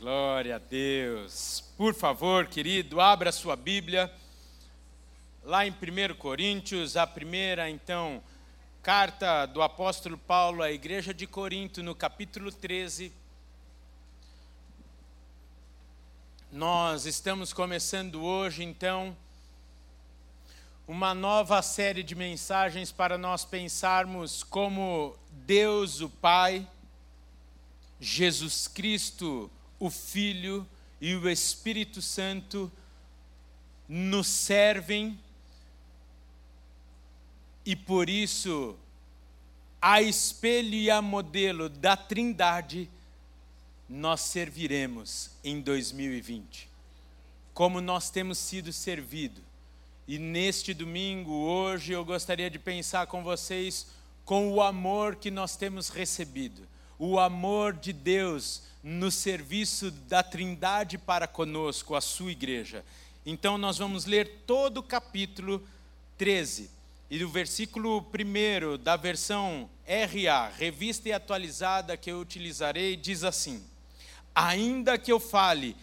Glória a Deus. Por favor, querido, abra sua Bíblia. Lá em 1 Coríntios, a primeira, então, carta do apóstolo Paulo à igreja de Corinto, no capítulo 13. Nós estamos começando hoje, então, uma nova série de mensagens para nós pensarmos como Deus, o Pai, Jesus Cristo, o Filho e o Espírito Santo nos servem e por isso, a espelho e a modelo da Trindade, nós serviremos em 2020. Como nós temos sido servido. E neste domingo, hoje, eu gostaria de pensar com vocês com o amor que nós temos recebido. O amor de Deus no serviço da Trindade para conosco, a sua igreja. Então nós vamos ler todo o capítulo 13. E o versículo 1 da versão RA, revista e atualizada que eu utilizarei, diz assim: Ainda que eu fale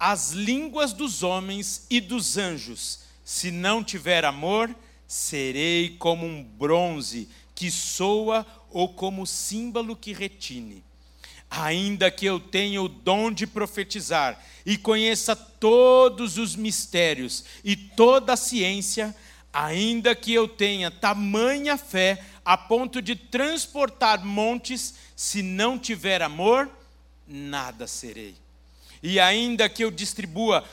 as línguas dos homens e dos anjos, se não tiver amor, serei como um bronze que soa ou como símbolo que retine ainda que eu tenha o dom de profetizar e conheça todos os mistérios e toda a ciência, ainda que eu tenha tamanha fé a ponto de transportar montes, se não tiver amor, nada serei. E ainda que eu distribua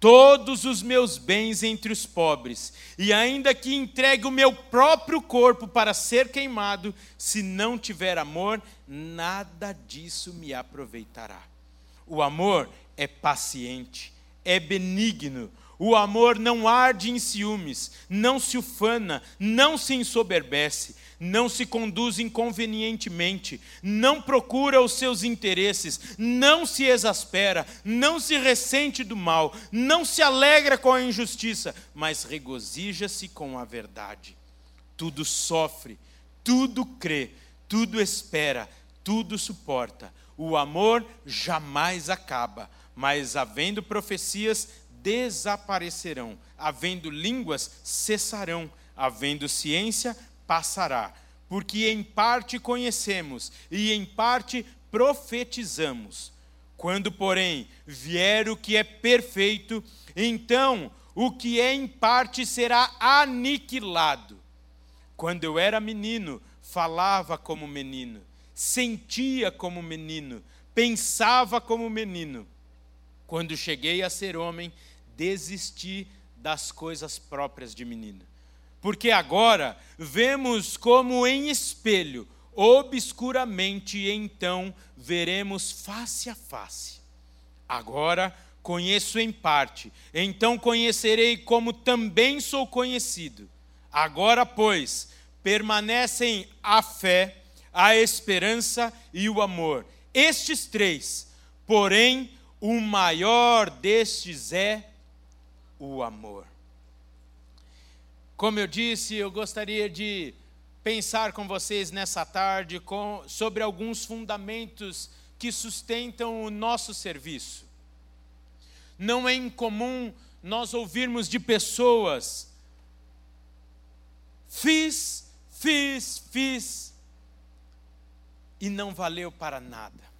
todos os meus bens entre os pobres, e ainda que entregue o meu próprio corpo para ser queimado, se não tiver amor, nada disso me aproveitará. O amor é paciente, é benigno. O amor não arde em ciúmes, não se ufana, não se ensoberbece, não se conduz inconvenientemente, não procura os seus interesses, não se exaspera, não se ressente do mal, não se alegra com a injustiça, mas regozija-se com a verdade. Tudo sofre, tudo crê, tudo espera, tudo suporta. O amor jamais acaba, mas havendo profecias, desaparecerão, havendo línguas, cessarão, havendo ciência, passará. Porque em parte conhecemos e em parte profetizamos. Quando, porém, vier o que é perfeito, então o que é em parte será aniquilado. Quando eu era menino, falava como menino sentia como menino, pensava como menino. Quando cheguei a ser homem, desisti das coisas próprias de menino. Porque agora vemos como em espelho, obscuramente, então veremos face a face. Agora conheço em parte, então conhecerei como também sou conhecido. Agora, pois, permanecem a fé, a esperança e o amor. Estes três, porém, o maior destes é o amor. Como eu disse, eu gostaria de pensar com vocês nessa tarde com, sobre alguns fundamentos que sustentam o nosso serviço. Não é incomum nós ouvirmos de pessoas: fiz, fiz, fiz, e não valeu para nada.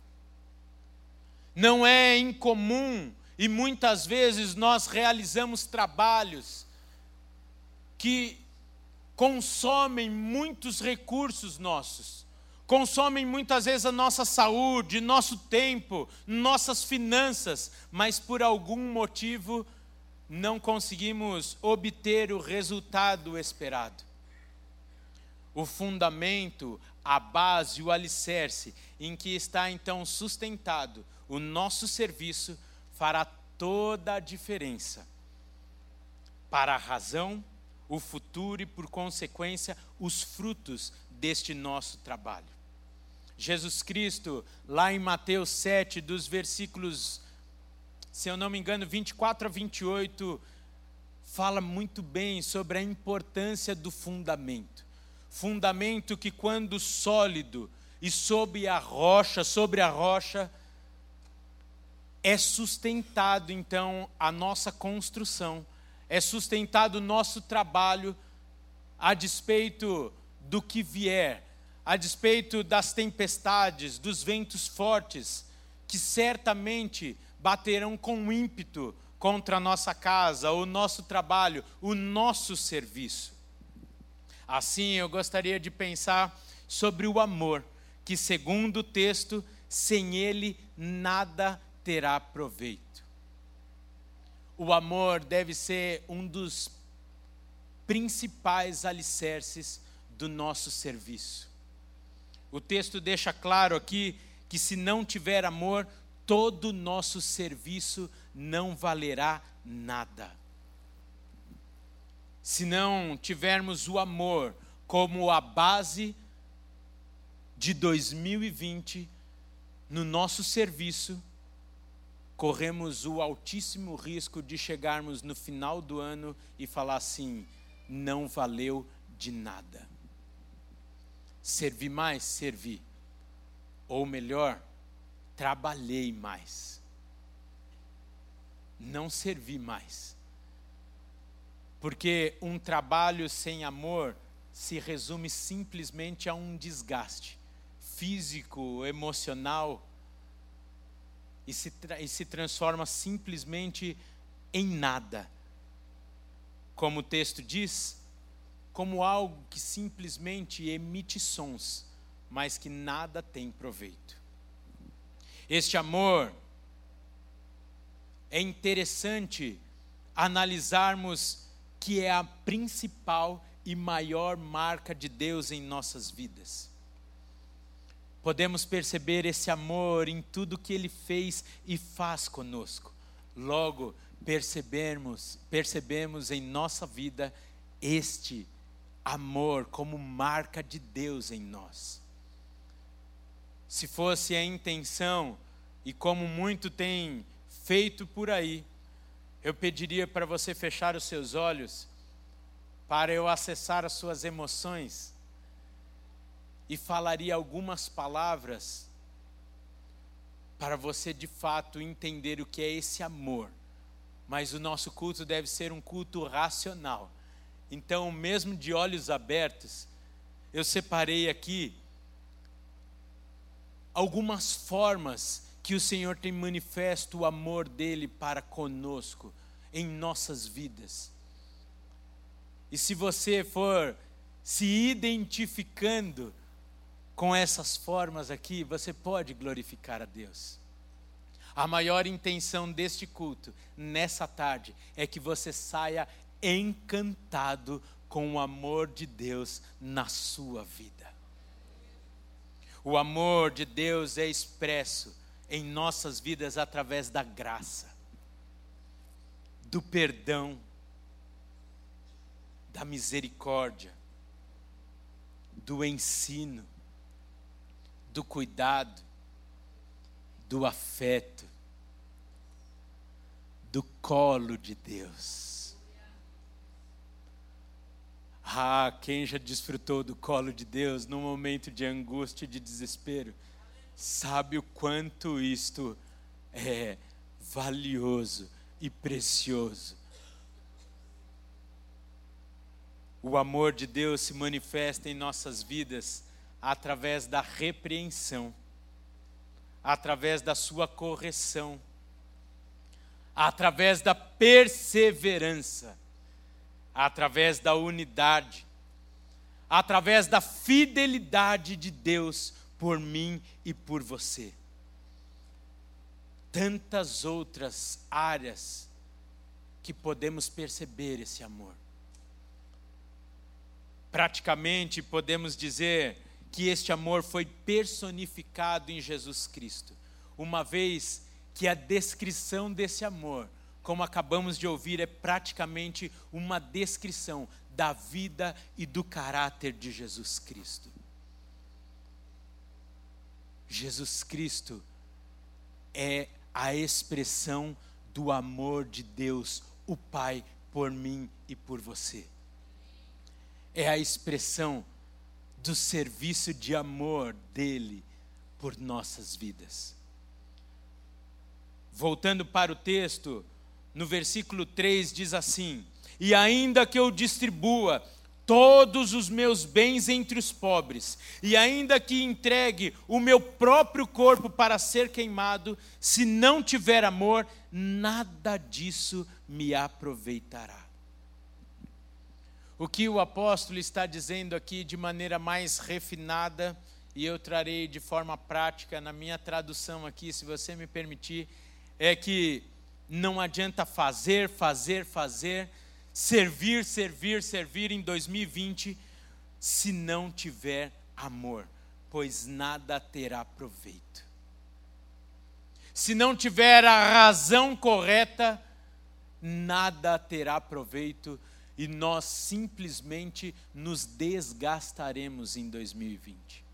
Não é incomum e muitas vezes nós realizamos trabalhos que consomem muitos recursos nossos, consomem muitas vezes a nossa saúde, nosso tempo, nossas finanças, mas por algum motivo não conseguimos obter o resultado esperado. O fundamento, a base, o alicerce em que está então sustentado o nosso serviço fará toda a diferença para a razão, o futuro e, por consequência, os frutos deste nosso trabalho. Jesus Cristo, lá em Mateus 7, dos versículos, se eu não me engano, 24 a 28, fala muito bem sobre a importância do fundamento fundamento que, quando sólido e sob a rocha, sobre a rocha, é sustentado então a nossa construção, é sustentado o nosso trabalho a despeito do que vier, a despeito das tempestades, dos ventos fortes, que certamente baterão com ímpeto contra a nossa casa, o nosso trabalho, o nosso serviço. Assim, eu gostaria de pensar sobre o amor, que, segundo o texto, sem ele nada terá proveito. O amor deve ser um dos principais alicerces do nosso serviço. O texto deixa claro aqui que se não tiver amor, todo o nosso serviço não valerá nada. Se não tivermos o amor como a base de 2020 no nosso serviço, corremos o altíssimo risco de chegarmos no final do ano e falar assim: não valeu de nada. Servi mais? Servi. Ou melhor, trabalhei mais. Não servi mais. Porque um trabalho sem amor se resume simplesmente a um desgaste físico, emocional, e se, e se transforma simplesmente em nada. Como o texto diz, como algo que simplesmente emite sons, mas que nada tem proveito. Este amor é interessante analisarmos que é a principal e maior marca de Deus em nossas vidas. Podemos perceber esse amor em tudo que Ele fez e faz conosco. Logo, percebemos, percebemos em nossa vida este amor como marca de Deus em nós. Se fosse a intenção, e como muito tem feito por aí, eu pediria para você fechar os seus olhos, para eu acessar as suas emoções, e falaria algumas palavras para você de fato entender o que é esse amor. Mas o nosso culto deve ser um culto racional então, mesmo de olhos abertos, eu separei aqui algumas formas que o Senhor tem manifesto o amor dele para conosco em nossas vidas. E se você for se identificando com essas formas aqui, você pode glorificar a Deus. A maior intenção deste culto, nessa tarde, é que você saia encantado com o amor de Deus na sua vida. O amor de Deus é expresso em nossas vidas através da graça, do perdão, da misericórdia, do ensino, do cuidado, do afeto, do colo de Deus. Ah, quem já desfrutou do colo de Deus num momento de angústia e de desespero, sabe o quanto isto é valioso e precioso. O amor de Deus se manifesta em nossas vidas através da repreensão, através da sua correção, através da perseverança através da unidade, através da fidelidade de Deus por mim e por você. Tantas outras áreas que podemos perceber esse amor. Praticamente podemos dizer que este amor foi personificado em Jesus Cristo, uma vez que a descrição desse amor como acabamos de ouvir, é praticamente uma descrição da vida e do caráter de Jesus Cristo. Jesus Cristo é a expressão do amor de Deus, o Pai, por mim e por você. É a expressão do serviço de amor dele por nossas vidas. Voltando para o texto, no versículo 3 diz assim: E ainda que eu distribua todos os meus bens entre os pobres, e ainda que entregue o meu próprio corpo para ser queimado, se não tiver amor, nada disso me aproveitará. O que o apóstolo está dizendo aqui de maneira mais refinada, e eu trarei de forma prática na minha tradução aqui, se você me permitir, é que não adianta fazer, fazer, fazer, servir, servir, servir em 2020 se não tiver amor, pois nada terá proveito. Se não tiver a razão correta, nada terá proveito e nós simplesmente nos desgastaremos em 2020.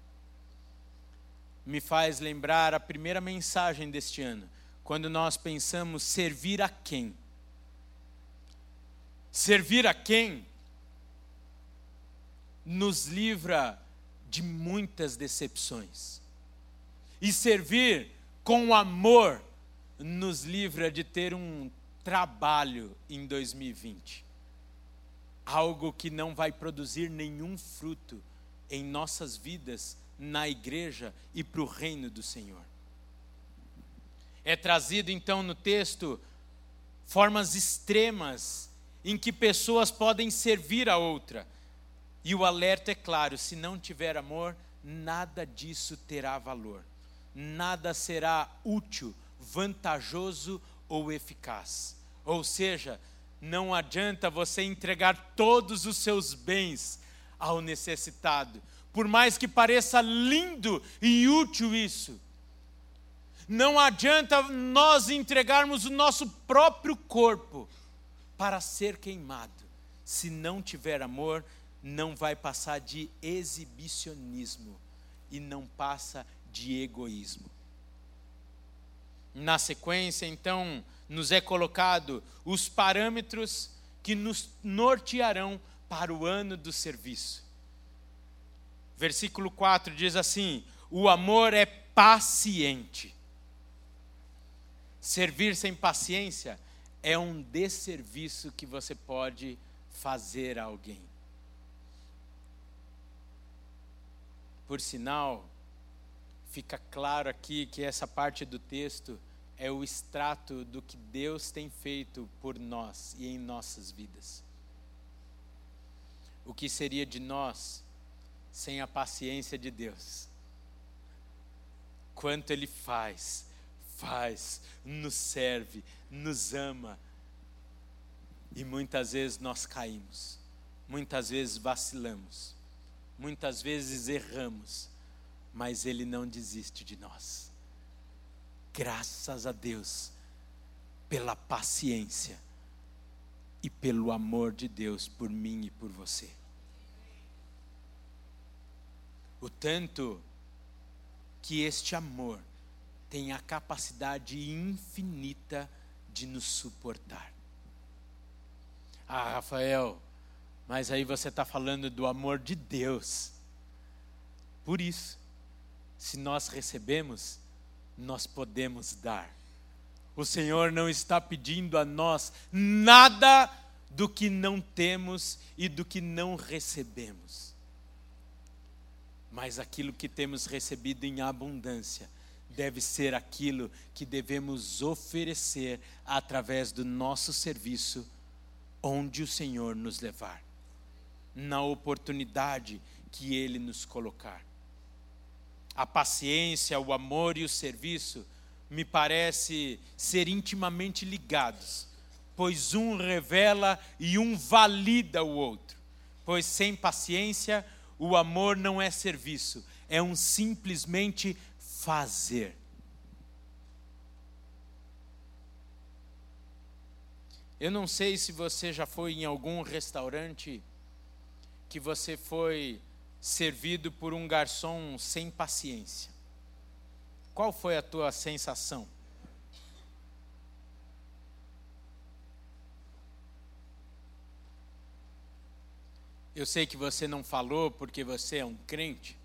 Me faz lembrar a primeira mensagem deste ano, quando nós pensamos servir a quem? Servir a quem nos livra de muitas decepções. E servir com amor nos livra de ter um trabalho em 2020. Algo que não vai produzir nenhum fruto em nossas vidas, na igreja e para o reino do Senhor. É trazido então no texto formas extremas em que pessoas podem servir a outra. E o alerta é claro: se não tiver amor, nada disso terá valor, nada será útil, vantajoso ou eficaz. Ou seja, não adianta você entregar todos os seus bens ao necessitado, por mais que pareça lindo e útil isso. Não adianta nós entregarmos o nosso próprio corpo para ser queimado. Se não tiver amor, não vai passar de exibicionismo e não passa de egoísmo. Na sequência, então, nos é colocado os parâmetros que nos nortearão para o ano do serviço. Versículo 4 diz assim: O amor é paciente. Servir sem paciência é um desserviço que você pode fazer a alguém. Por sinal, fica claro aqui que essa parte do texto é o extrato do que Deus tem feito por nós e em nossas vidas. O que seria de nós sem a paciência de Deus? Quanto Ele faz, faz, nos serve, nos ama. E muitas vezes nós caímos, muitas vezes vacilamos, muitas vezes erramos, mas Ele não desiste de nós. Graças a Deus pela paciência e pelo amor de Deus por mim e por você. O tanto que este amor tem a capacidade infinita de nos suportar. Ah, Rafael, mas aí você está falando do amor de Deus. Por isso, se nós recebemos, nós podemos dar. O Senhor não está pedindo a nós nada do que não temos e do que não recebemos, mas aquilo que temos recebido em abundância deve ser aquilo que devemos oferecer através do nosso serviço, onde o Senhor nos levar, na oportunidade que Ele nos colocar. A paciência, o amor e o serviço me parece ser intimamente ligados, pois um revela e um valida o outro. Pois sem paciência, o amor não é serviço, é um simplesmente fazer. Eu não sei se você já foi em algum restaurante que você foi servido por um garçom sem paciência. Qual foi a tua sensação? Eu sei que você não falou porque você é um crente,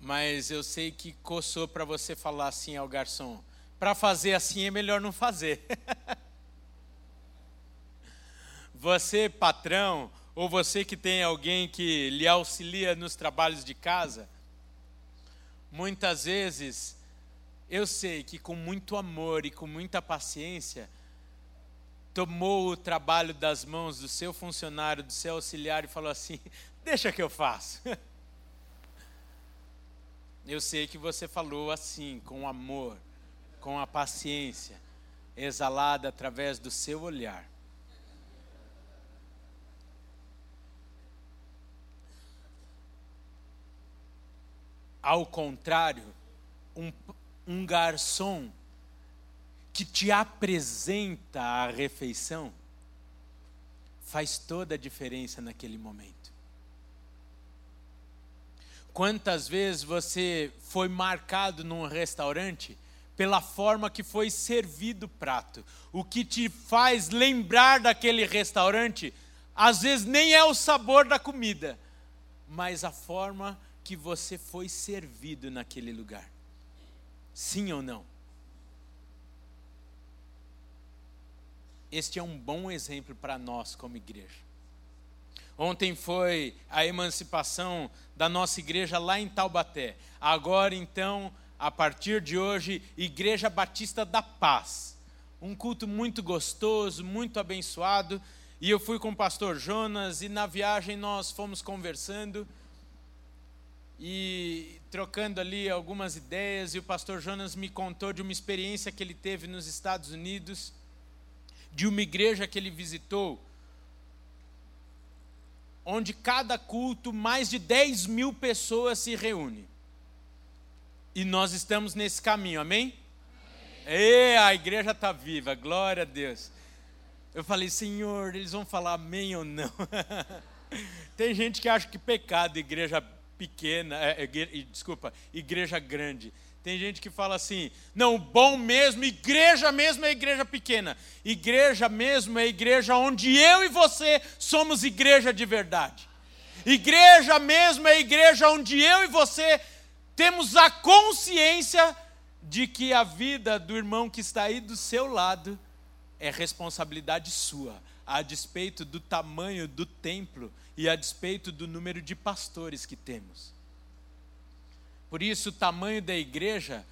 mas eu sei que coçou para você falar assim ao garçom: para fazer assim é melhor não fazer. você, patrão, ou você que tem alguém que lhe auxilia nos trabalhos de casa, muitas vezes eu sei que com muito amor e com muita paciência, tomou o trabalho das mãos do seu funcionário, do seu auxiliar e falou assim: Deixa que eu faço. Eu sei que você falou assim, com amor, com a paciência, exalada através do seu olhar. Ao contrário, um, um garçom que te apresenta a refeição faz toda a diferença naquele momento. Quantas vezes você foi marcado num restaurante pela forma que foi servido o prato? O que te faz lembrar daquele restaurante, às vezes nem é o sabor da comida, mas a forma que você foi servido naquele lugar. Sim ou não? Este é um bom exemplo para nós como igreja. Ontem foi a emancipação da nossa igreja lá em Taubaté. Agora, então, a partir de hoje, Igreja Batista da Paz. Um culto muito gostoso, muito abençoado. E eu fui com o pastor Jonas e na viagem nós fomos conversando e trocando ali algumas ideias. E o pastor Jonas me contou de uma experiência que ele teve nos Estados Unidos, de uma igreja que ele visitou onde cada culto mais de 10 mil pessoas se reúnem. E nós estamos nesse caminho, amém? amém. E a igreja está viva, glória a Deus. Eu falei, Senhor, eles vão falar amém ou não? Tem gente que acha que pecado, igreja pequena, é, é, desculpa, igreja grande. Tem gente que fala assim: não, bom mesmo, igreja mesmo é igreja pequena. Igreja mesmo é igreja onde eu e você somos igreja de verdade. Igreja mesmo é igreja onde eu e você temos a consciência de que a vida do irmão que está aí do seu lado é responsabilidade sua, a despeito do tamanho do templo e a despeito do número de pastores que temos. Por isso, o tamanho da igreja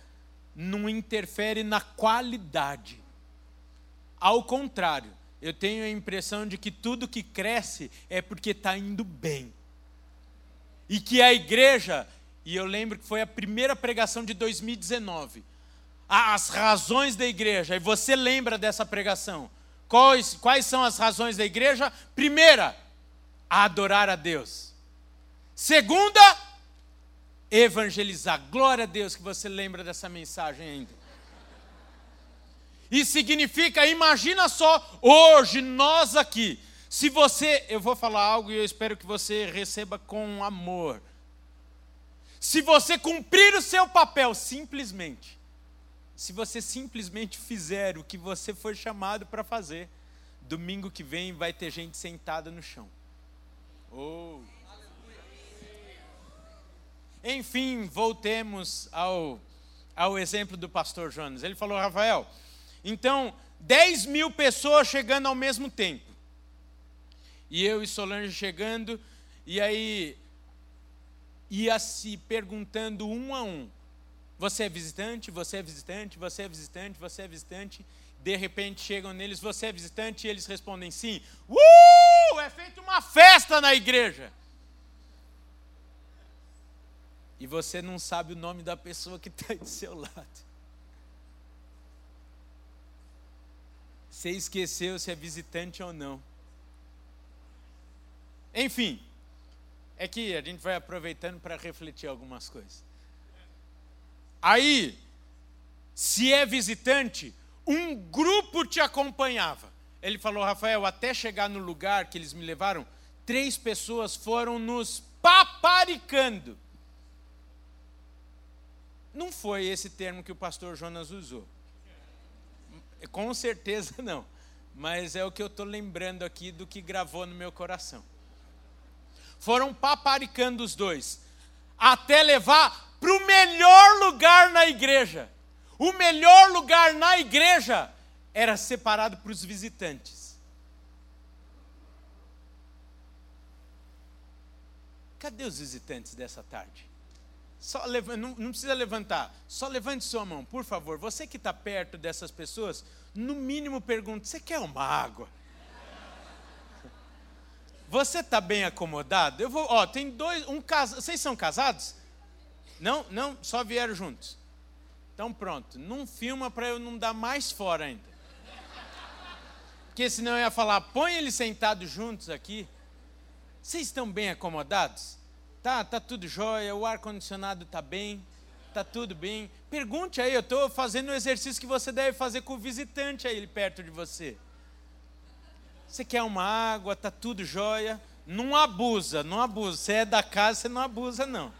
não interfere na qualidade. Ao contrário, eu tenho a impressão de que tudo que cresce é porque está indo bem. E que a igreja, e eu lembro que foi a primeira pregação de 2019, as razões da igreja, e você lembra dessa pregação. Quais, quais são as razões da igreja? Primeira, adorar a Deus. Segunda, evangelizar. Glória a Deus que você lembra dessa mensagem ainda. E significa, imagina só, hoje nós aqui, se você, eu vou falar algo e eu espero que você receba com amor. Se você cumprir o seu papel simplesmente, se você simplesmente fizer o que você foi chamado para fazer, domingo que vem vai ter gente sentada no chão. Oh. Enfim, voltemos ao, ao exemplo do pastor Jonas. Ele falou, Rafael, então, 10 mil pessoas chegando ao mesmo tempo. E eu e Solange chegando, e aí ia se perguntando um a um: Você é visitante? Você é visitante? Você é visitante? Você é visitante? De repente chegam neles: Você é visitante? E eles respondem sim. Uh! É feita uma festa na igreja. e você não sabe o nome da pessoa que está do seu lado. Você esqueceu se é visitante ou não. Enfim, é que a gente vai aproveitando para refletir algumas coisas. Aí, se é visitante, um grupo te acompanhava. Ele falou, Rafael, até chegar no lugar que eles me levaram, três pessoas foram nos paparicando. Não foi esse termo que o pastor Jonas usou. Com certeza não. Mas é o que eu estou lembrando aqui do que gravou no meu coração. Foram paparicando os dois, até levar para o melhor lugar na igreja. O melhor lugar na igreja era separado para os visitantes. Cadê os visitantes dessa tarde? Só não, não precisa levantar, só levante sua mão, por favor. Você que está perto dessas pessoas, no mínimo pergunte: você quer uma água? Você está bem acomodado? Eu vou, ó, tem dois, um casa, vocês são casados? Não, não, só vieram juntos. Então pronto, não filma para eu não dar mais fora ainda. Porque senão eu ia falar, põe eles sentados juntos aqui. Vocês estão bem acomodados? Tá, tá tudo jóia, o ar condicionado tá bem, tá tudo bem. Pergunte aí, eu estou fazendo o exercício que você deve fazer com o visitante aí perto de você. Você quer uma água, tá tudo jóia? Não abusa, não abusa. Você é da casa, você não abusa não.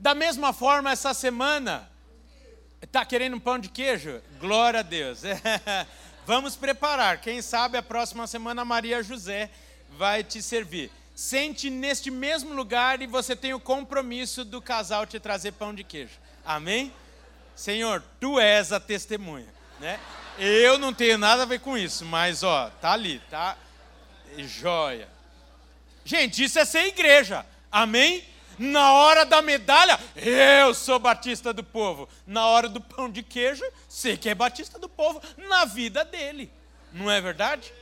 Da mesma forma, essa semana, está querendo um pão de queijo? Glória a Deus. Vamos preparar. Quem sabe a próxima semana Maria José vai te servir. Sente neste mesmo lugar e você tem o compromisso do casal te trazer pão de queijo. Amém? Senhor, tu és a testemunha, né? Eu não tenho nada a ver com isso, mas ó, tá ali, tá? Joia. Gente, isso é ser igreja. Amém? Na hora da medalha, eu sou batista do povo. Na hora do pão de queijo, sei que é batista do povo na vida dele. Não é verdade?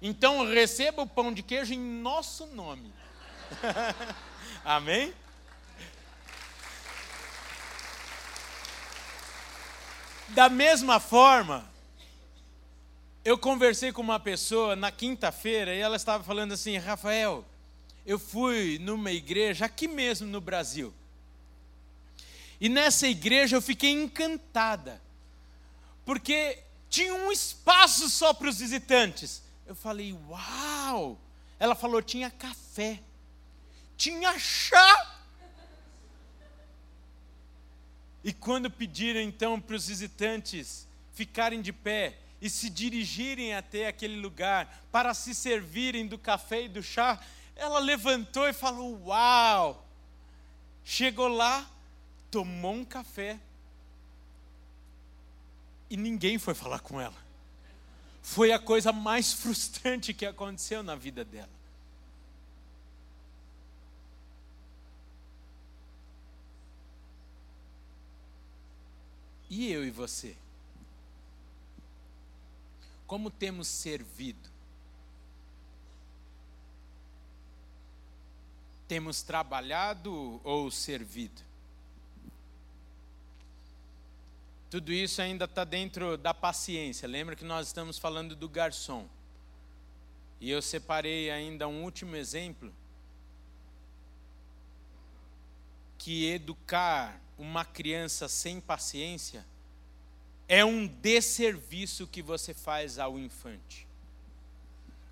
Então receba o pão de queijo em nosso nome. Amém? Da mesma forma, eu conversei com uma pessoa na quinta-feira e ela estava falando assim: Rafael, eu fui numa igreja aqui mesmo no Brasil. E nessa igreja eu fiquei encantada, porque tinha um espaço só para os visitantes. Eu falei, uau! Ela falou, tinha café, tinha chá. E quando pediram então para os visitantes ficarem de pé e se dirigirem até aquele lugar para se servirem do café e do chá, ela levantou e falou: Uau! Chegou lá, tomou um café e ninguém foi falar com ela. Foi a coisa mais frustrante que aconteceu na vida dela. E eu e você? Como temos servido? Temos trabalhado ou servido? Tudo isso ainda está dentro da paciência. Lembra que nós estamos falando do garçom. E eu separei ainda um último exemplo. Que educar uma criança sem paciência é um desserviço que você faz ao infante.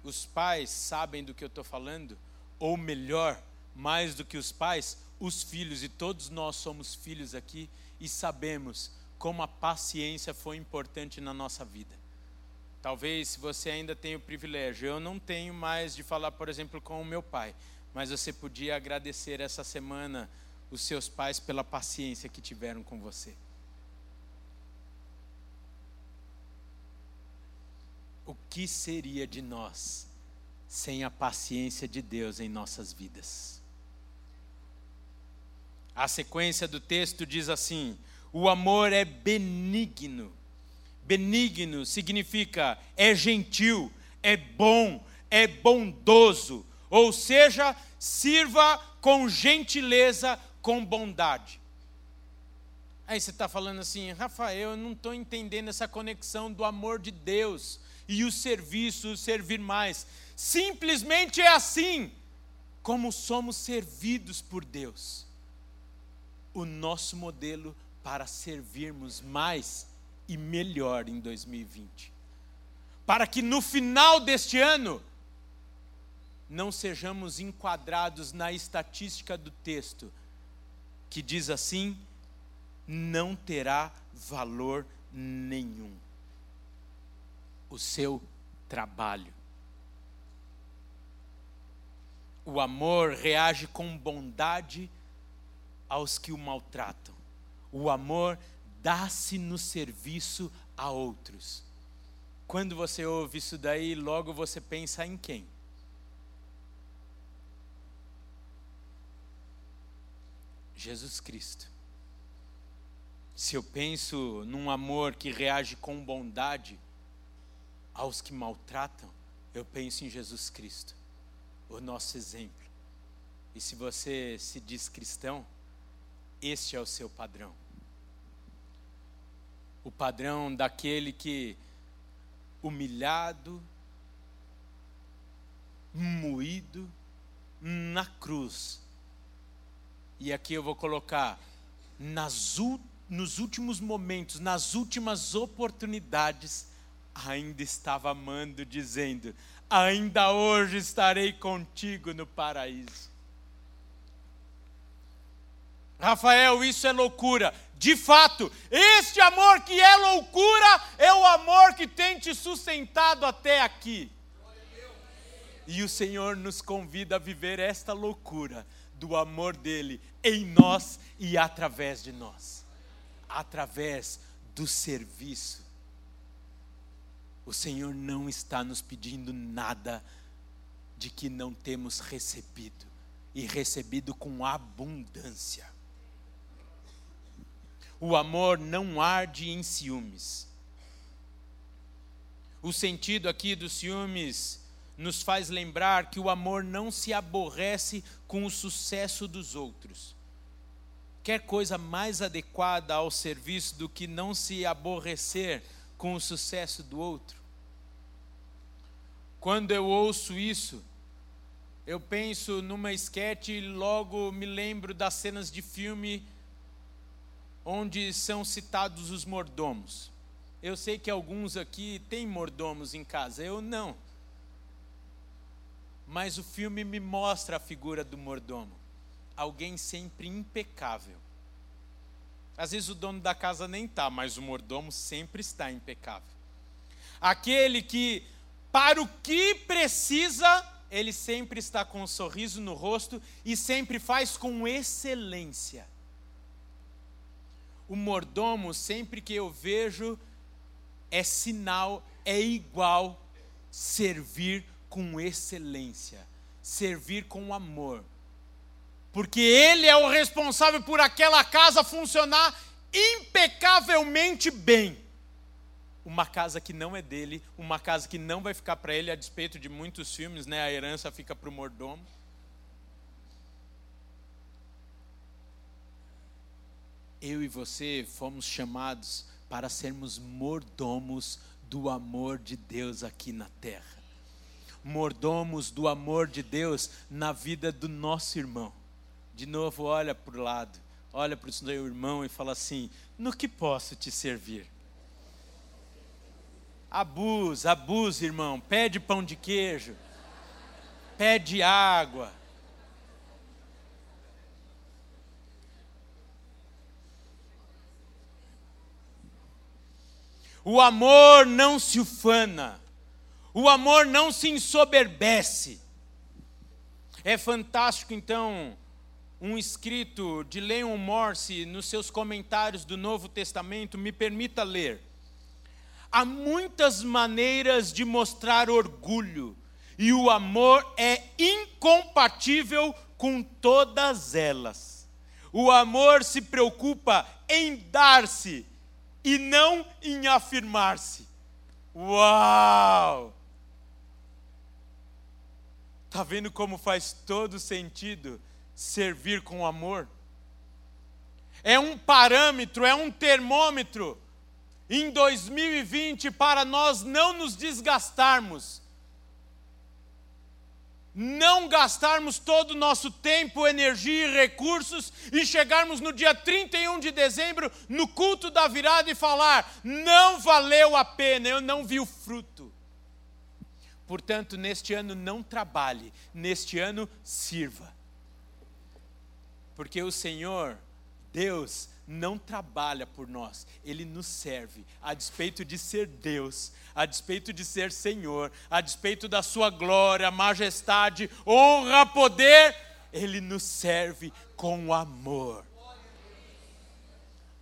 Os pais sabem do que eu estou falando, ou melhor, mais do que os pais, os filhos, e todos nós somos filhos aqui e sabemos como a paciência foi importante na nossa vida. Talvez se você ainda tem o privilégio, eu não tenho mais de falar, por exemplo, com o meu pai, mas você podia agradecer essa semana os seus pais pela paciência que tiveram com você. O que seria de nós sem a paciência de Deus em nossas vidas? A sequência do texto diz assim: o amor é benigno. Benigno significa é gentil, é bom, é bondoso. Ou seja, sirva com gentileza, com bondade. Aí você está falando assim, Rafael, eu não estou entendendo essa conexão do amor de Deus e o serviço, o servir mais. Simplesmente é assim como somos servidos por Deus o nosso modelo para servirmos mais e melhor em 2020. Para que no final deste ano não sejamos enquadrados na estatística do texto, que diz assim: não terá valor nenhum o seu trabalho. O amor reage com bondade aos que o maltratam. O amor dá-se no serviço a outros. Quando você ouve isso daí, logo você pensa em quem? Jesus Cristo. Se eu penso num amor que reage com bondade aos que maltratam, eu penso em Jesus Cristo, o nosso exemplo. E se você se diz cristão, este é o seu padrão. O padrão daquele que, humilhado, moído na cruz, e aqui eu vou colocar, nas, nos últimos momentos, nas últimas oportunidades, ainda estava amando, dizendo: Ainda hoje estarei contigo no paraíso. Rafael, isso é loucura. De fato, este amor que é loucura é o amor que tem te sustentado até aqui. E o Senhor nos convida a viver esta loucura do amor dele em nós e através de nós através do serviço. O Senhor não está nos pedindo nada de que não temos recebido e recebido com abundância. O amor não arde em ciúmes. O sentido aqui dos ciúmes nos faz lembrar que o amor não se aborrece com o sucesso dos outros. Quer coisa mais adequada ao serviço do que não se aborrecer com o sucesso do outro? Quando eu ouço isso, eu penso numa esquete e logo me lembro das cenas de filme onde são citados os mordomos. Eu sei que alguns aqui têm mordomos em casa, eu não. Mas o filme me mostra a figura do mordomo. Alguém sempre impecável. Às vezes o dono da casa nem está, mas o mordomo sempre está impecável. Aquele que, para o que precisa, ele sempre está com um sorriso no rosto e sempre faz com excelência o mordomo, sempre que eu vejo, é sinal, é igual servir com excelência, servir com amor. Porque ele é o responsável por aquela casa funcionar impecavelmente bem. Uma casa que não é dele, uma casa que não vai ficar para ele, a despeito de muitos filmes, né? A herança fica para o mordomo. Eu e você fomos chamados para sermos mordomos do amor de Deus aqui na terra. Mordomos do amor de Deus na vida do nosso irmão. De novo, olha para o lado, olha para o seu irmão e fala assim: no que posso te servir? Abusa, abusa, irmão. Pede pão de queijo, pede água O amor não se ufana, o amor não se ensoberbece. É fantástico, então, um escrito de Leon Morse nos seus comentários do Novo Testamento, me permita ler. Há muitas maneiras de mostrar orgulho, e o amor é incompatível com todas elas. O amor se preocupa em dar-se e não em afirmar-se. Uau! Está vendo como faz todo sentido servir com amor? É um parâmetro, é um termômetro em 2020 para nós não nos desgastarmos não gastarmos todo o nosso tempo, energia e recursos e chegarmos no dia 31 de dezembro no culto da virada e falar: não valeu a pena, eu não vi o fruto. Portanto, neste ano não trabalhe, neste ano sirva. Porque o Senhor, Deus, não trabalha por nós, ele nos serve, a despeito de ser Deus, a despeito de ser Senhor, a despeito da sua glória, majestade, honra, poder, ele nos serve com amor.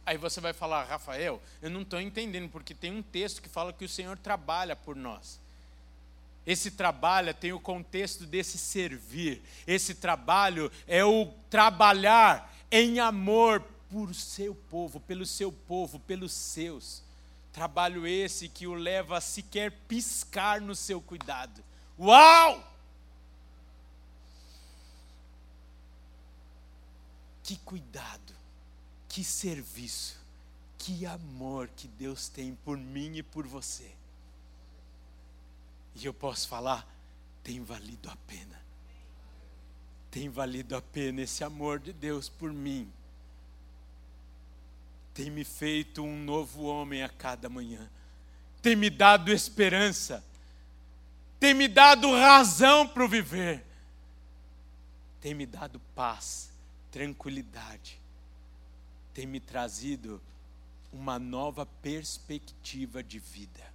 Aí você vai falar, Rafael, eu não estou entendendo, porque tem um texto que fala que o Senhor trabalha por nós. Esse trabalho tem o contexto desse servir. Esse trabalho é o trabalhar em amor por seu povo, pelo seu povo, pelos seus. Trabalho esse que o leva a sequer piscar no seu cuidado. Uau! Que cuidado, que serviço, que amor que Deus tem por mim e por você. E eu posso falar, tem valido a pena. Tem valido a pena esse amor de Deus por mim. Tem me feito um novo homem a cada manhã. Tem me dado esperança. Tem me dado razão para viver. Tem me dado paz tranquilidade, tem me trazido uma nova perspectiva de vida.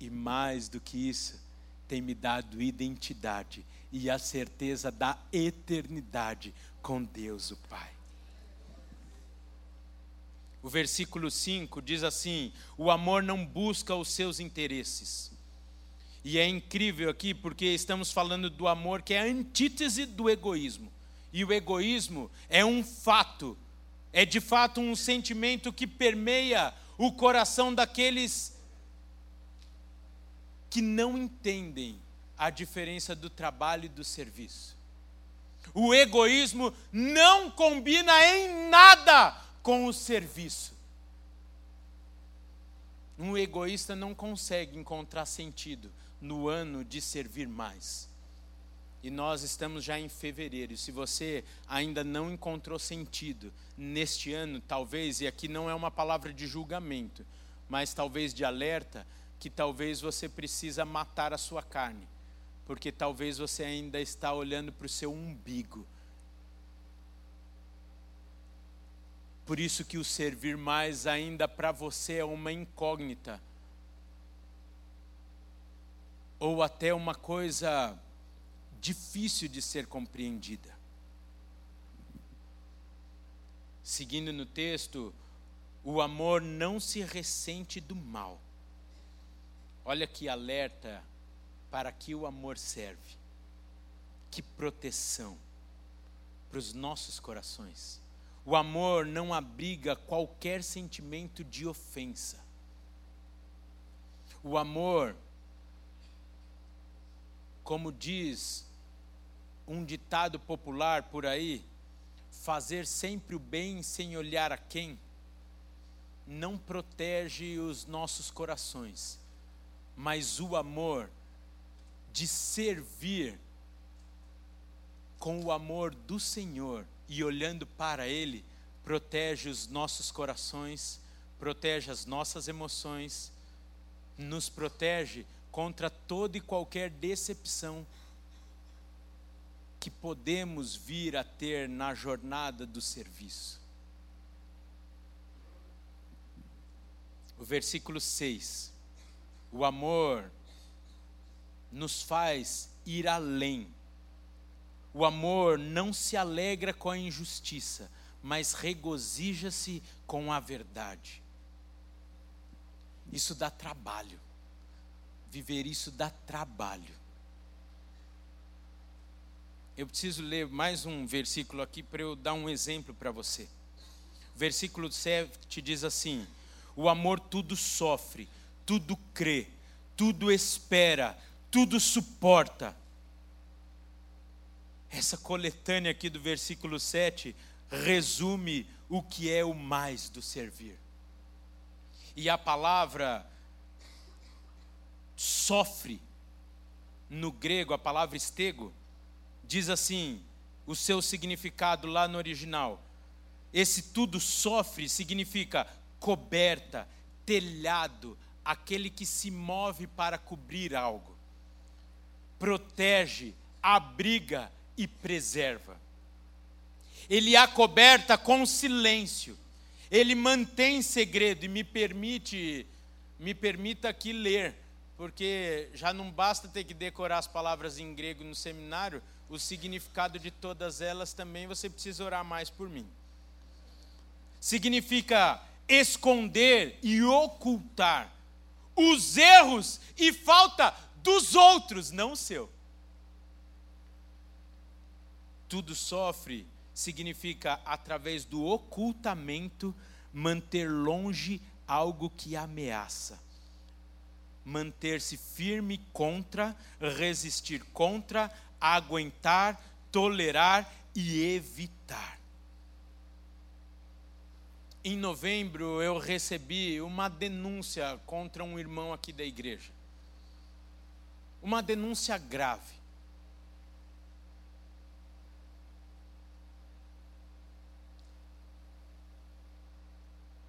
E mais do que isso, tem me dado identidade e a certeza da eternidade com Deus o Pai. O versículo 5 diz assim: O amor não busca os seus interesses. E é incrível aqui porque estamos falando do amor que é a antítese do egoísmo. E o egoísmo é um fato, é de fato um sentimento que permeia o coração daqueles que não entendem a diferença do trabalho e do serviço. O egoísmo não combina em nada com o serviço. Um egoísta não consegue encontrar sentido no ano de servir mais. E nós estamos já em fevereiro. Se você ainda não encontrou sentido neste ano, talvez, e aqui não é uma palavra de julgamento, mas talvez de alerta, que talvez você precisa matar a sua carne, porque talvez você ainda está olhando para o seu umbigo. Por isso que o servir mais ainda para você é uma incógnita. Ou até uma coisa difícil de ser compreendida. Seguindo no texto, o amor não se ressente do mal. Olha que alerta para que o amor serve. Que proteção para os nossos corações. O amor não abriga qualquer sentimento de ofensa. O amor, como diz um ditado popular por aí, fazer sempre o bem sem olhar a quem, não protege os nossos corações, mas o amor de servir com o amor do Senhor e olhando para Ele, protege os nossos corações, protege as nossas emoções, nos protege contra toda e qualquer decepção que podemos vir a ter na jornada do serviço. O versículo 6. O amor nos faz ir além. O amor não se alegra com a injustiça, mas regozija-se com a verdade. Isso dá trabalho. Viver isso dá trabalho. Eu preciso ler mais um versículo aqui para eu dar um exemplo para você. Versículo 7 diz assim: O amor tudo sofre, tudo crê, tudo espera, tudo suporta. Essa coletânea aqui do versículo 7 resume o que é o mais do servir. E a palavra sofre, no grego, a palavra estego, diz assim, o seu significado lá no original. Esse tudo sofre significa coberta, telhado, aquele que se move para cobrir algo. Protege, abriga e preserva. Ele a coberta com silêncio. Ele mantém segredo e me permite me permita aqui ler, porque já não basta ter que decorar as palavras em grego no seminário, o significado de todas elas também, você precisa orar mais por mim. significa esconder e ocultar os erros e falta dos outros, não o seu. Tudo sofre significa, através do ocultamento, manter longe algo que ameaça. Manter-se firme contra, resistir contra, aguentar, tolerar e evitar. Em novembro eu recebi uma denúncia contra um irmão aqui da igreja. Uma denúncia grave.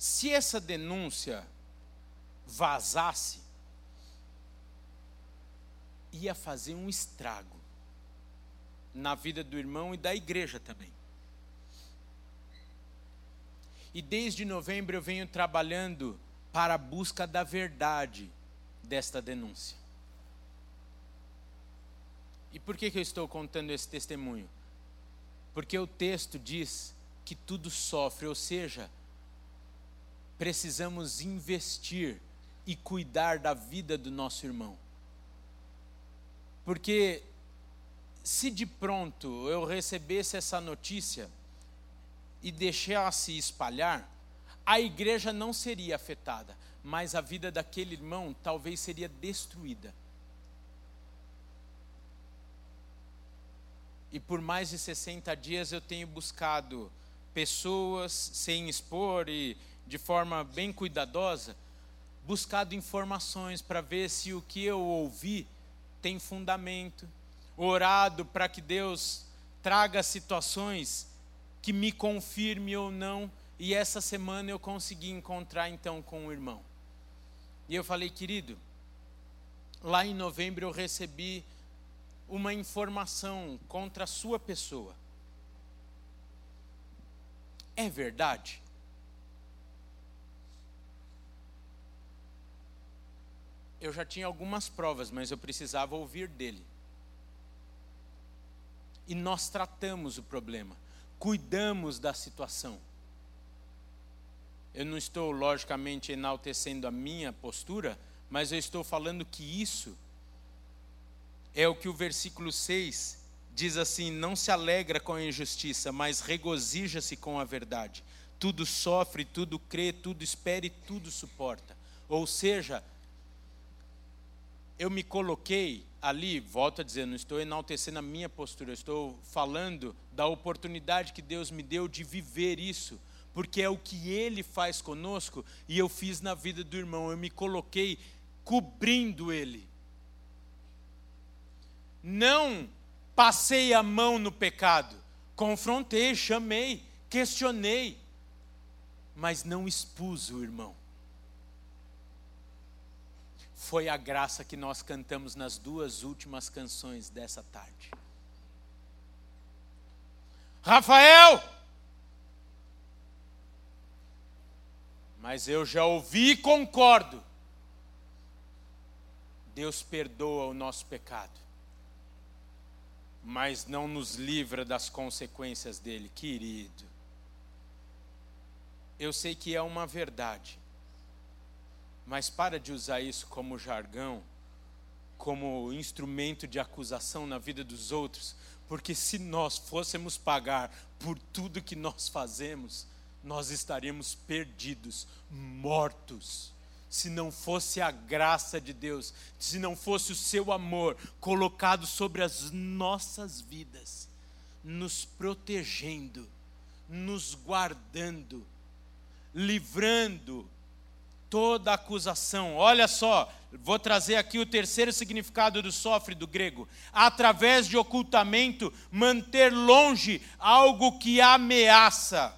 Se essa denúncia vazasse, ia fazer um estrago na vida do irmão e da igreja também. E desde novembro eu venho trabalhando para a busca da verdade desta denúncia. E por que, que eu estou contando esse testemunho? Porque o texto diz que tudo sofre, ou seja, precisamos investir e cuidar da vida do nosso irmão. Porque se de pronto eu recebesse essa notícia e deixasse espalhar, a igreja não seria afetada, mas a vida daquele irmão talvez seria destruída. E por mais de 60 dias eu tenho buscado pessoas sem expor e de forma bem cuidadosa, buscado informações para ver se o que eu ouvi tem fundamento, orado para que Deus traga situações que me confirme ou não, e essa semana eu consegui encontrar então com um irmão. E eu falei, querido, lá em novembro eu recebi uma informação contra a sua pessoa. É verdade? Eu já tinha algumas provas, mas eu precisava ouvir dele. E nós tratamos o problema, cuidamos da situação. Eu não estou, logicamente, enaltecendo a minha postura, mas eu estou falando que isso é o que o versículo 6 diz assim: Não se alegra com a injustiça, mas regozija-se com a verdade. Tudo sofre, tudo crê, tudo espera e tudo suporta. Ou seja, eu me coloquei ali, volto a dizer, não estou enaltecendo a minha postura, estou falando da oportunidade que Deus me deu de viver isso, porque é o que Ele faz conosco e eu fiz na vida do irmão, eu me coloquei cobrindo Ele. Não passei a mão no pecado, confrontei, chamei, questionei, mas não expus o irmão foi a graça que nós cantamos nas duas últimas canções dessa tarde. Rafael! Mas eu já ouvi e concordo. Deus perdoa o nosso pecado, mas não nos livra das consequências dele, querido. Eu sei que é uma verdade, mas para de usar isso como jargão, como instrumento de acusação na vida dos outros, porque se nós fôssemos pagar por tudo que nós fazemos, nós estaríamos perdidos, mortos. Se não fosse a graça de Deus, se não fosse o seu amor colocado sobre as nossas vidas, nos protegendo, nos guardando, livrando toda acusação. Olha só, vou trazer aqui o terceiro significado do sofre do grego. Através de ocultamento, manter longe algo que ameaça.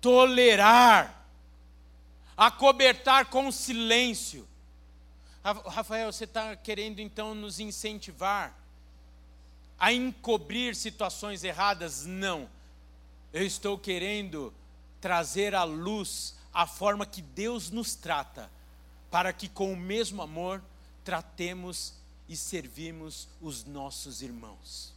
Tolerar. Acobertar com silêncio. Rafael, você está querendo então nos incentivar a encobrir situações erradas? Não. Eu estou querendo trazer à luz a forma que Deus nos trata, para que com o mesmo amor tratemos e servimos os nossos irmãos.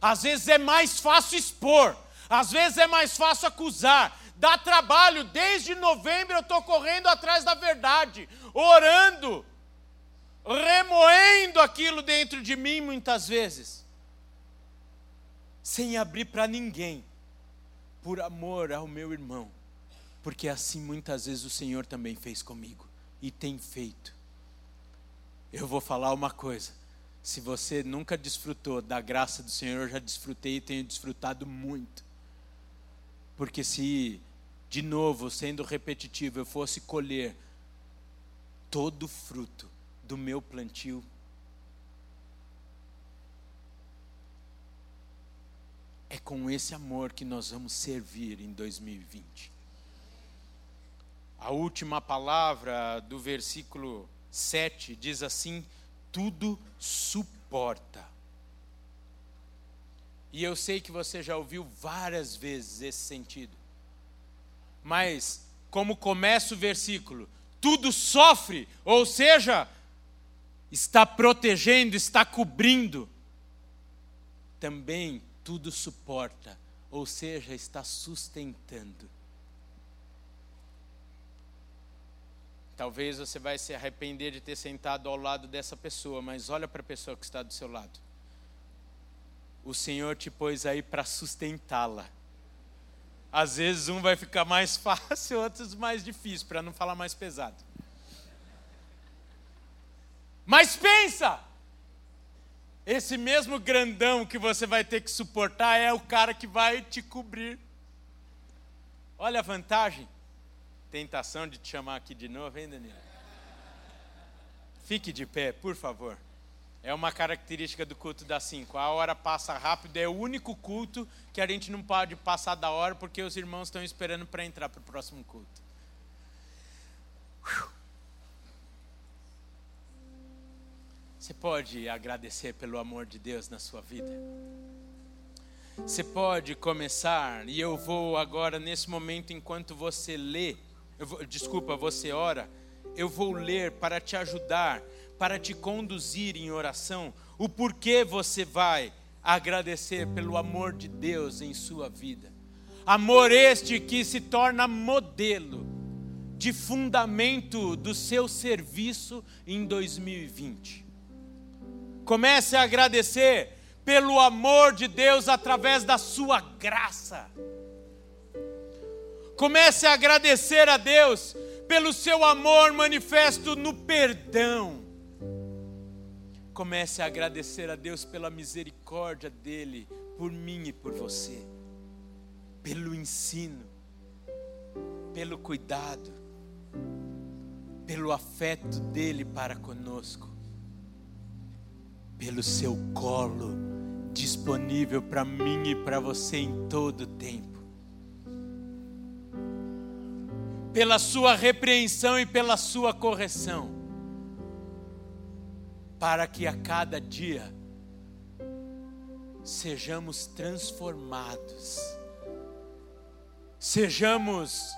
Às vezes é mais fácil expor, Às vezes é mais fácil acusar, dá trabalho. Desde novembro eu estou correndo atrás da verdade, orando, remoendo aquilo dentro de mim muitas vezes, sem abrir para ninguém, por amor ao meu irmão, porque assim muitas vezes o Senhor também fez comigo e tem feito. Eu vou falar uma coisa. Se você nunca desfrutou da graça do Senhor, eu já desfrutei e tenho desfrutado muito. Porque se, de novo, sendo repetitivo, eu fosse colher todo o fruto do meu plantio, é com esse amor que nós vamos servir em 2020. A última palavra do versículo 7 diz assim: tudo suporta. E eu sei que você já ouviu várias vezes esse sentido. Mas, como começa o versículo, tudo sofre, ou seja, está protegendo, está cobrindo, também tudo suporta, ou seja, está sustentando. Talvez você vai se arrepender de ter sentado ao lado dessa pessoa, mas olha para a pessoa que está do seu lado. O Senhor te pôs aí para sustentá-la. Às vezes um vai ficar mais fácil, outros mais difícil, para não falar mais pesado. Mas pensa, esse mesmo grandão que você vai ter que suportar é o cara que vai te cobrir. Olha a vantagem tentação de te chamar aqui de novo, hein, Danilo? Fique de pé, por favor. É uma característica do culto das cinco. A hora passa rápido, é o único culto que a gente não pode passar da hora porque os irmãos estão esperando para entrar para o próximo culto. Você pode agradecer pelo amor de Deus na sua vida? Você pode começar, e eu vou agora, nesse momento, enquanto você lê, vou, desculpa, você ora, eu vou ler para te ajudar, para te conduzir em oração, o porquê você vai agradecer pelo amor de Deus em sua vida. Amor este que se torna modelo de fundamento do seu serviço em 2020. Comece a agradecer pelo amor de Deus através da sua graça. Comece a agradecer a Deus pelo seu amor manifesto no perdão. Comece a agradecer a Deus pela misericórdia dele por mim e por você, pelo ensino, pelo cuidado, pelo afeto dele para conosco, pelo seu colo disponível para mim e para você em todo tempo. pela sua repreensão e pela sua correção, para que a cada dia sejamos transformados, sejamos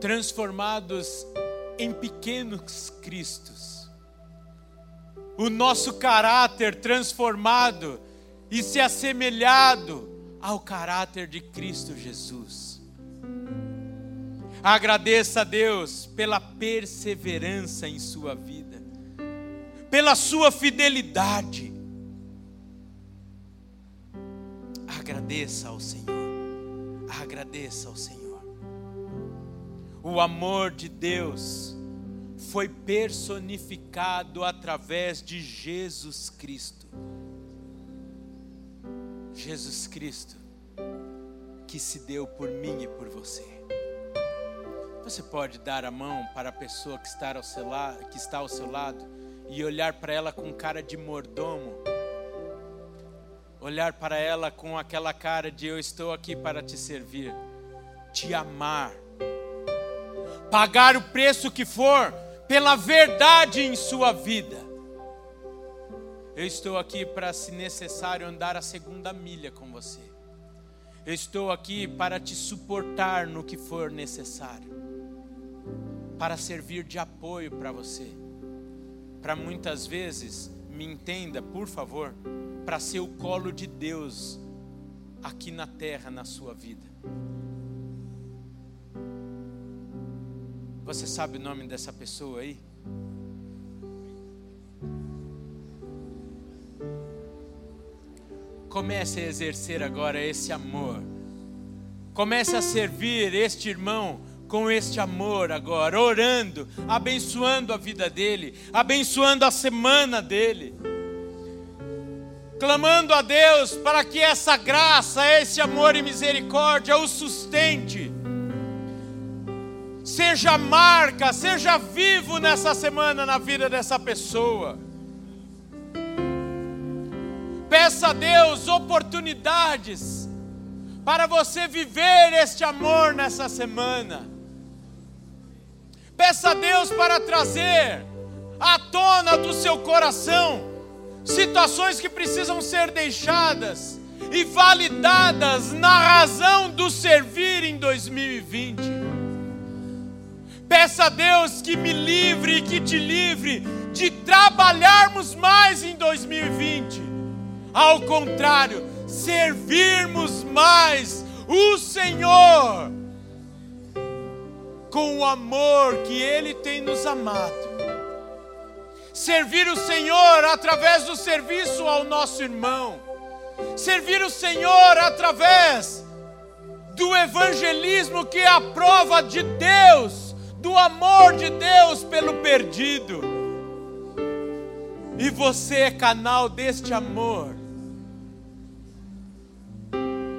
transformados em pequenos Cristos, o nosso caráter transformado e se assemelhado ao caráter de Cristo Jesus. Agradeça a Deus pela perseverança em sua vida, pela sua fidelidade. Agradeça ao Senhor, agradeça ao Senhor. O amor de Deus foi personificado através de Jesus Cristo. Jesus Cristo, que se deu por mim e por você. Você pode dar a mão para a pessoa que está ao seu, lado, que está ao seu lado e olhar para ela com cara de mordomo, olhar para ela com aquela cara de eu estou aqui para te servir, te amar, pagar o preço que for pela verdade em sua vida. Eu estou aqui para, se necessário, andar a segunda milha com você. Eu estou aqui para te suportar no que for necessário, para servir de apoio para você. Para muitas vezes, me entenda, por favor, para ser o colo de Deus aqui na terra, na sua vida. Você sabe o nome dessa pessoa aí? Comece a exercer agora esse amor. Comece a servir este irmão com este amor agora, orando, abençoando a vida dele, abençoando a semana dele, clamando a Deus para que essa graça, esse amor e misericórdia o sustente. Seja marca, seja vivo nessa semana na vida dessa pessoa. Peça a Deus oportunidades para você viver este amor nessa semana. Peça a Deus para trazer à tona do seu coração situações que precisam ser deixadas e validadas na razão do servir em 2020. Peça a Deus que me livre e que te livre de trabalharmos mais em 2020. Ao contrário, servirmos mais o Senhor com o amor que Ele tem nos amado. Servir o Senhor através do serviço ao nosso irmão. Servir o Senhor através do evangelismo que é a prova de Deus, do amor de Deus pelo perdido. E você é canal deste amor.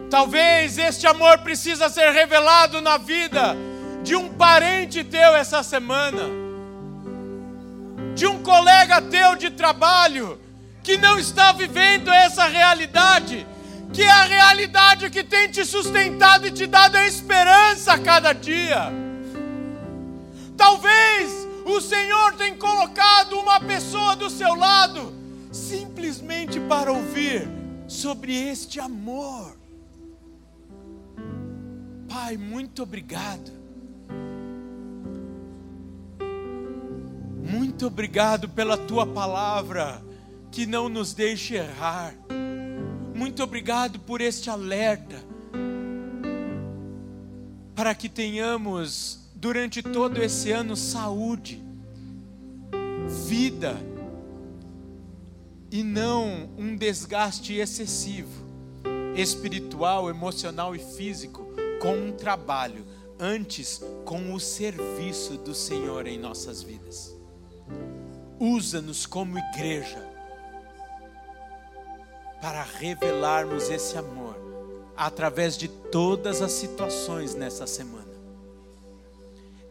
Talvez este amor precisa ser revelado na vida de um parente teu essa semana, de um colega teu de trabalho que não está vivendo essa realidade, que é a realidade que tem te sustentado e te dado a esperança a cada dia. Talvez o Senhor tenha colocado uma pessoa do seu lado simplesmente para ouvir sobre este amor. Pai, muito obrigado Muito obrigado pela tua palavra que não nos deixa errar. Muito obrigado por este alerta. Para que tenhamos durante todo esse ano saúde, vida e não um desgaste excessivo, espiritual, emocional e físico, com um trabalho, antes com o serviço do Senhor em nossas vidas. Usa-nos como igreja para revelarmos esse amor através de todas as situações nessa semana.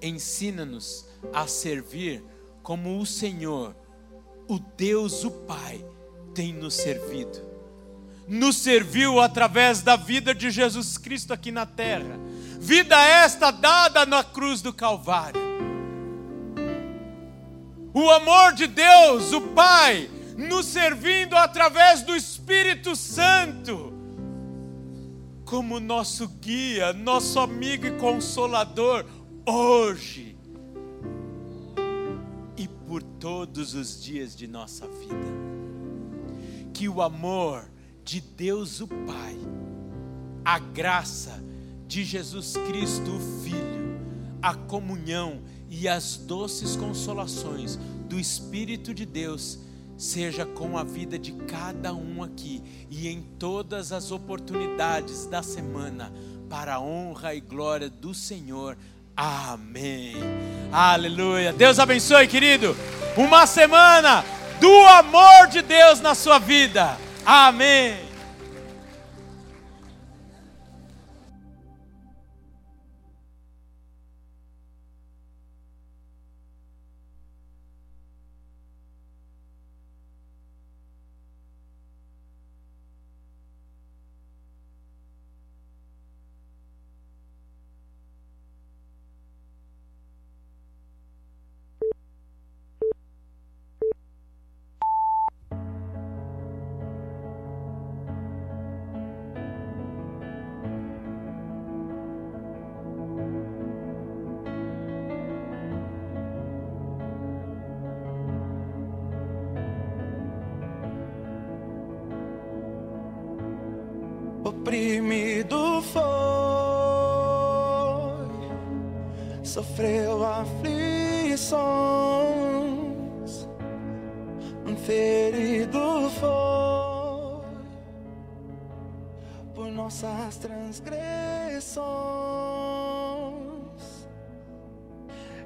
Ensina-nos a servir como o Senhor, o Deus, o Pai, tem nos servido. Nos serviu através da vida de Jesus Cristo aqui na terra, vida esta dada na cruz do Calvário o amor de Deus, o Pai, nos servindo através do Espírito Santo, como nosso guia, nosso amigo e consolador, hoje e por todos os dias de nossa vida. Que o amor de Deus, o Pai, a graça de Jesus Cristo, o Filho, a comunhão e as doces consolações do Espírito de Deus seja com a vida de cada um aqui e em todas as oportunidades da semana, para a honra e glória do Senhor. Amém. Aleluia. Deus abençoe, querido. Uma semana do amor de Deus na sua vida. Amém. Transgressões,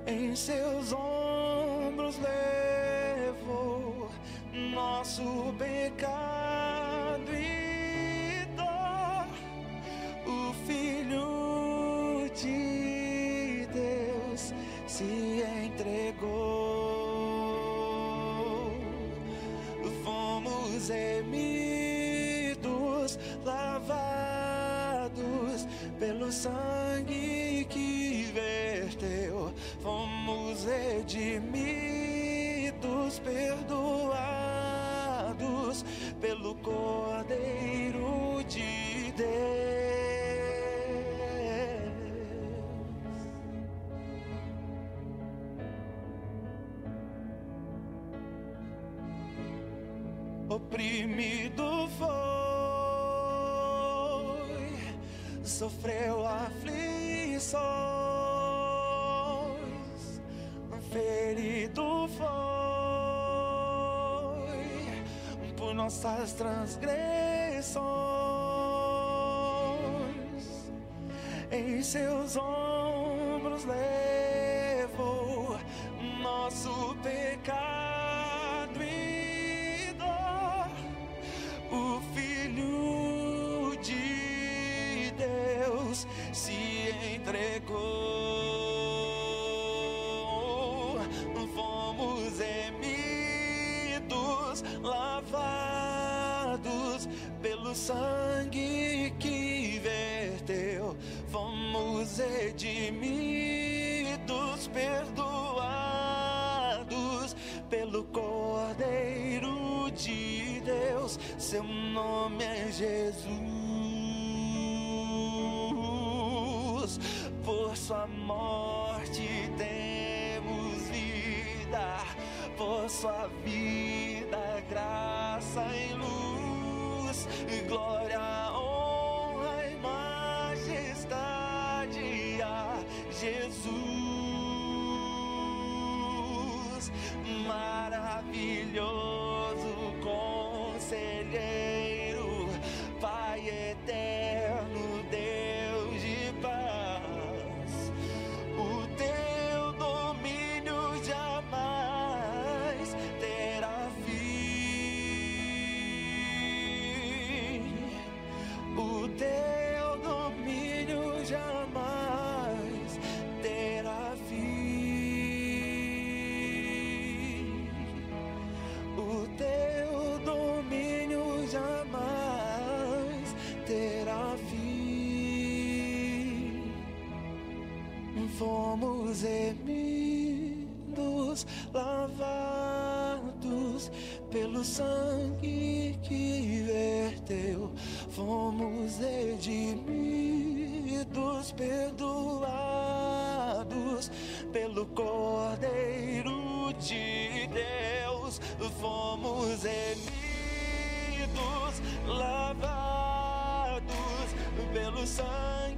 em seus ombros levou nosso pecado pelo sofreu aflições, ferido foi por nossas transgressões, em seus ombros levou sangue que verteu. Fomos redimidos, perdoados pelo Cordeiro de Deus. Seu nome é Jesus. Por sua morte temos vida, por sua vida, yo sangue que verteu. Fomos redimidos, perdoados pelo Cordeiro de Deus. Fomos remidos, lavados pelo sangue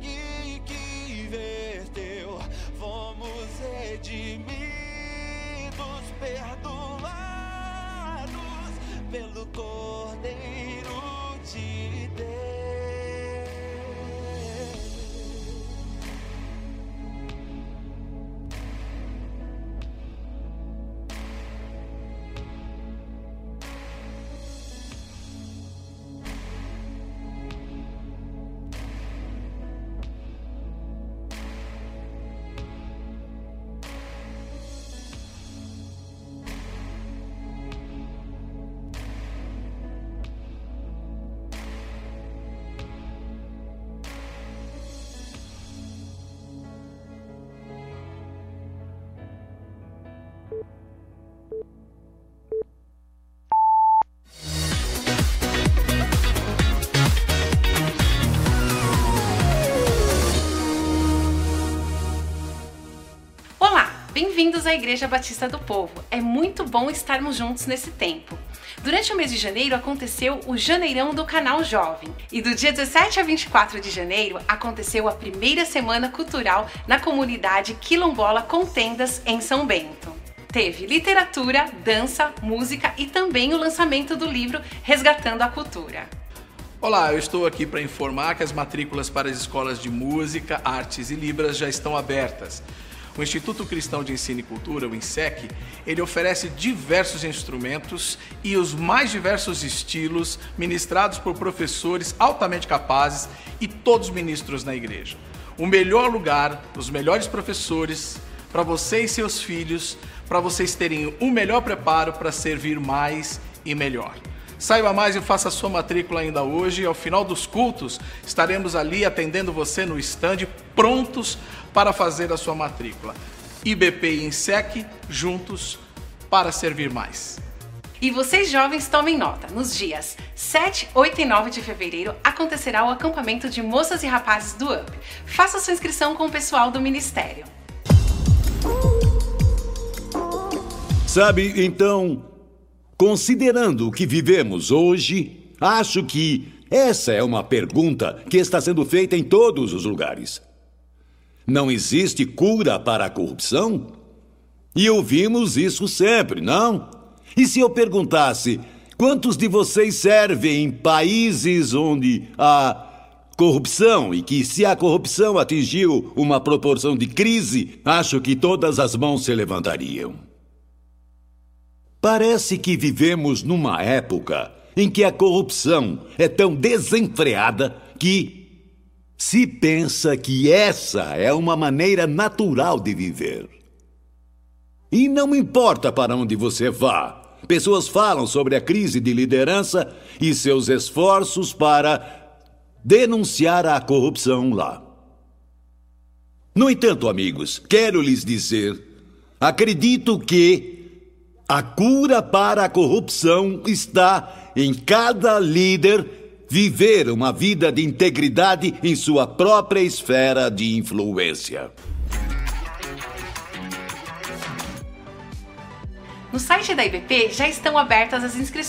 bem-vindos à Igreja Batista do Povo. É muito bom estarmos juntos nesse tempo. Durante o mês de janeiro aconteceu o Janeirão do Canal Jovem. E do dia 17 a 24 de janeiro aconteceu a primeira semana cultural na comunidade quilombola com tendas em São Bento. Teve literatura, dança, música e também o lançamento do livro Resgatando a Cultura. Olá, eu estou aqui para informar que as matrículas para as escolas de música, artes e libras já estão abertas. O Instituto Cristão de Ensino e Cultura, o INSEC, ele oferece diversos instrumentos e os mais diversos estilos ministrados por professores altamente capazes e todos ministros na igreja. O melhor lugar, os melhores professores para você e seus filhos, para vocês terem o melhor preparo para servir mais e melhor. Saiba mais e faça sua matrícula ainda hoje. Ao final dos cultos, estaremos ali atendendo você no estande, prontos para fazer a sua matrícula. IBP e INSEC juntos para servir mais. E vocês jovens tomem nota, nos dias 7, 8 e 9 de fevereiro acontecerá o acampamento de moças e rapazes do UP. Faça sua inscrição com o pessoal do Ministério. Sabe, então, Considerando o que vivemos hoje, acho que essa é uma pergunta que está sendo feita em todos os lugares. Não existe cura para a corrupção? E ouvimos isso sempre, não? E se eu perguntasse quantos de vocês servem em países onde há corrupção e que, se a corrupção atingiu uma proporção de crise, acho que todas as mãos se levantariam. Parece que vivemos numa época em que a corrupção é tão desenfreada que se pensa que essa é uma maneira natural de viver. E não importa para onde você vá, pessoas falam sobre a crise de liderança e seus esforços para denunciar a corrupção lá. No entanto, amigos, quero lhes dizer: acredito que a cura para a corrupção está em cada líder viver uma vida de integridade em sua própria esfera de influência. No site da IBP já estão abertas as inscrições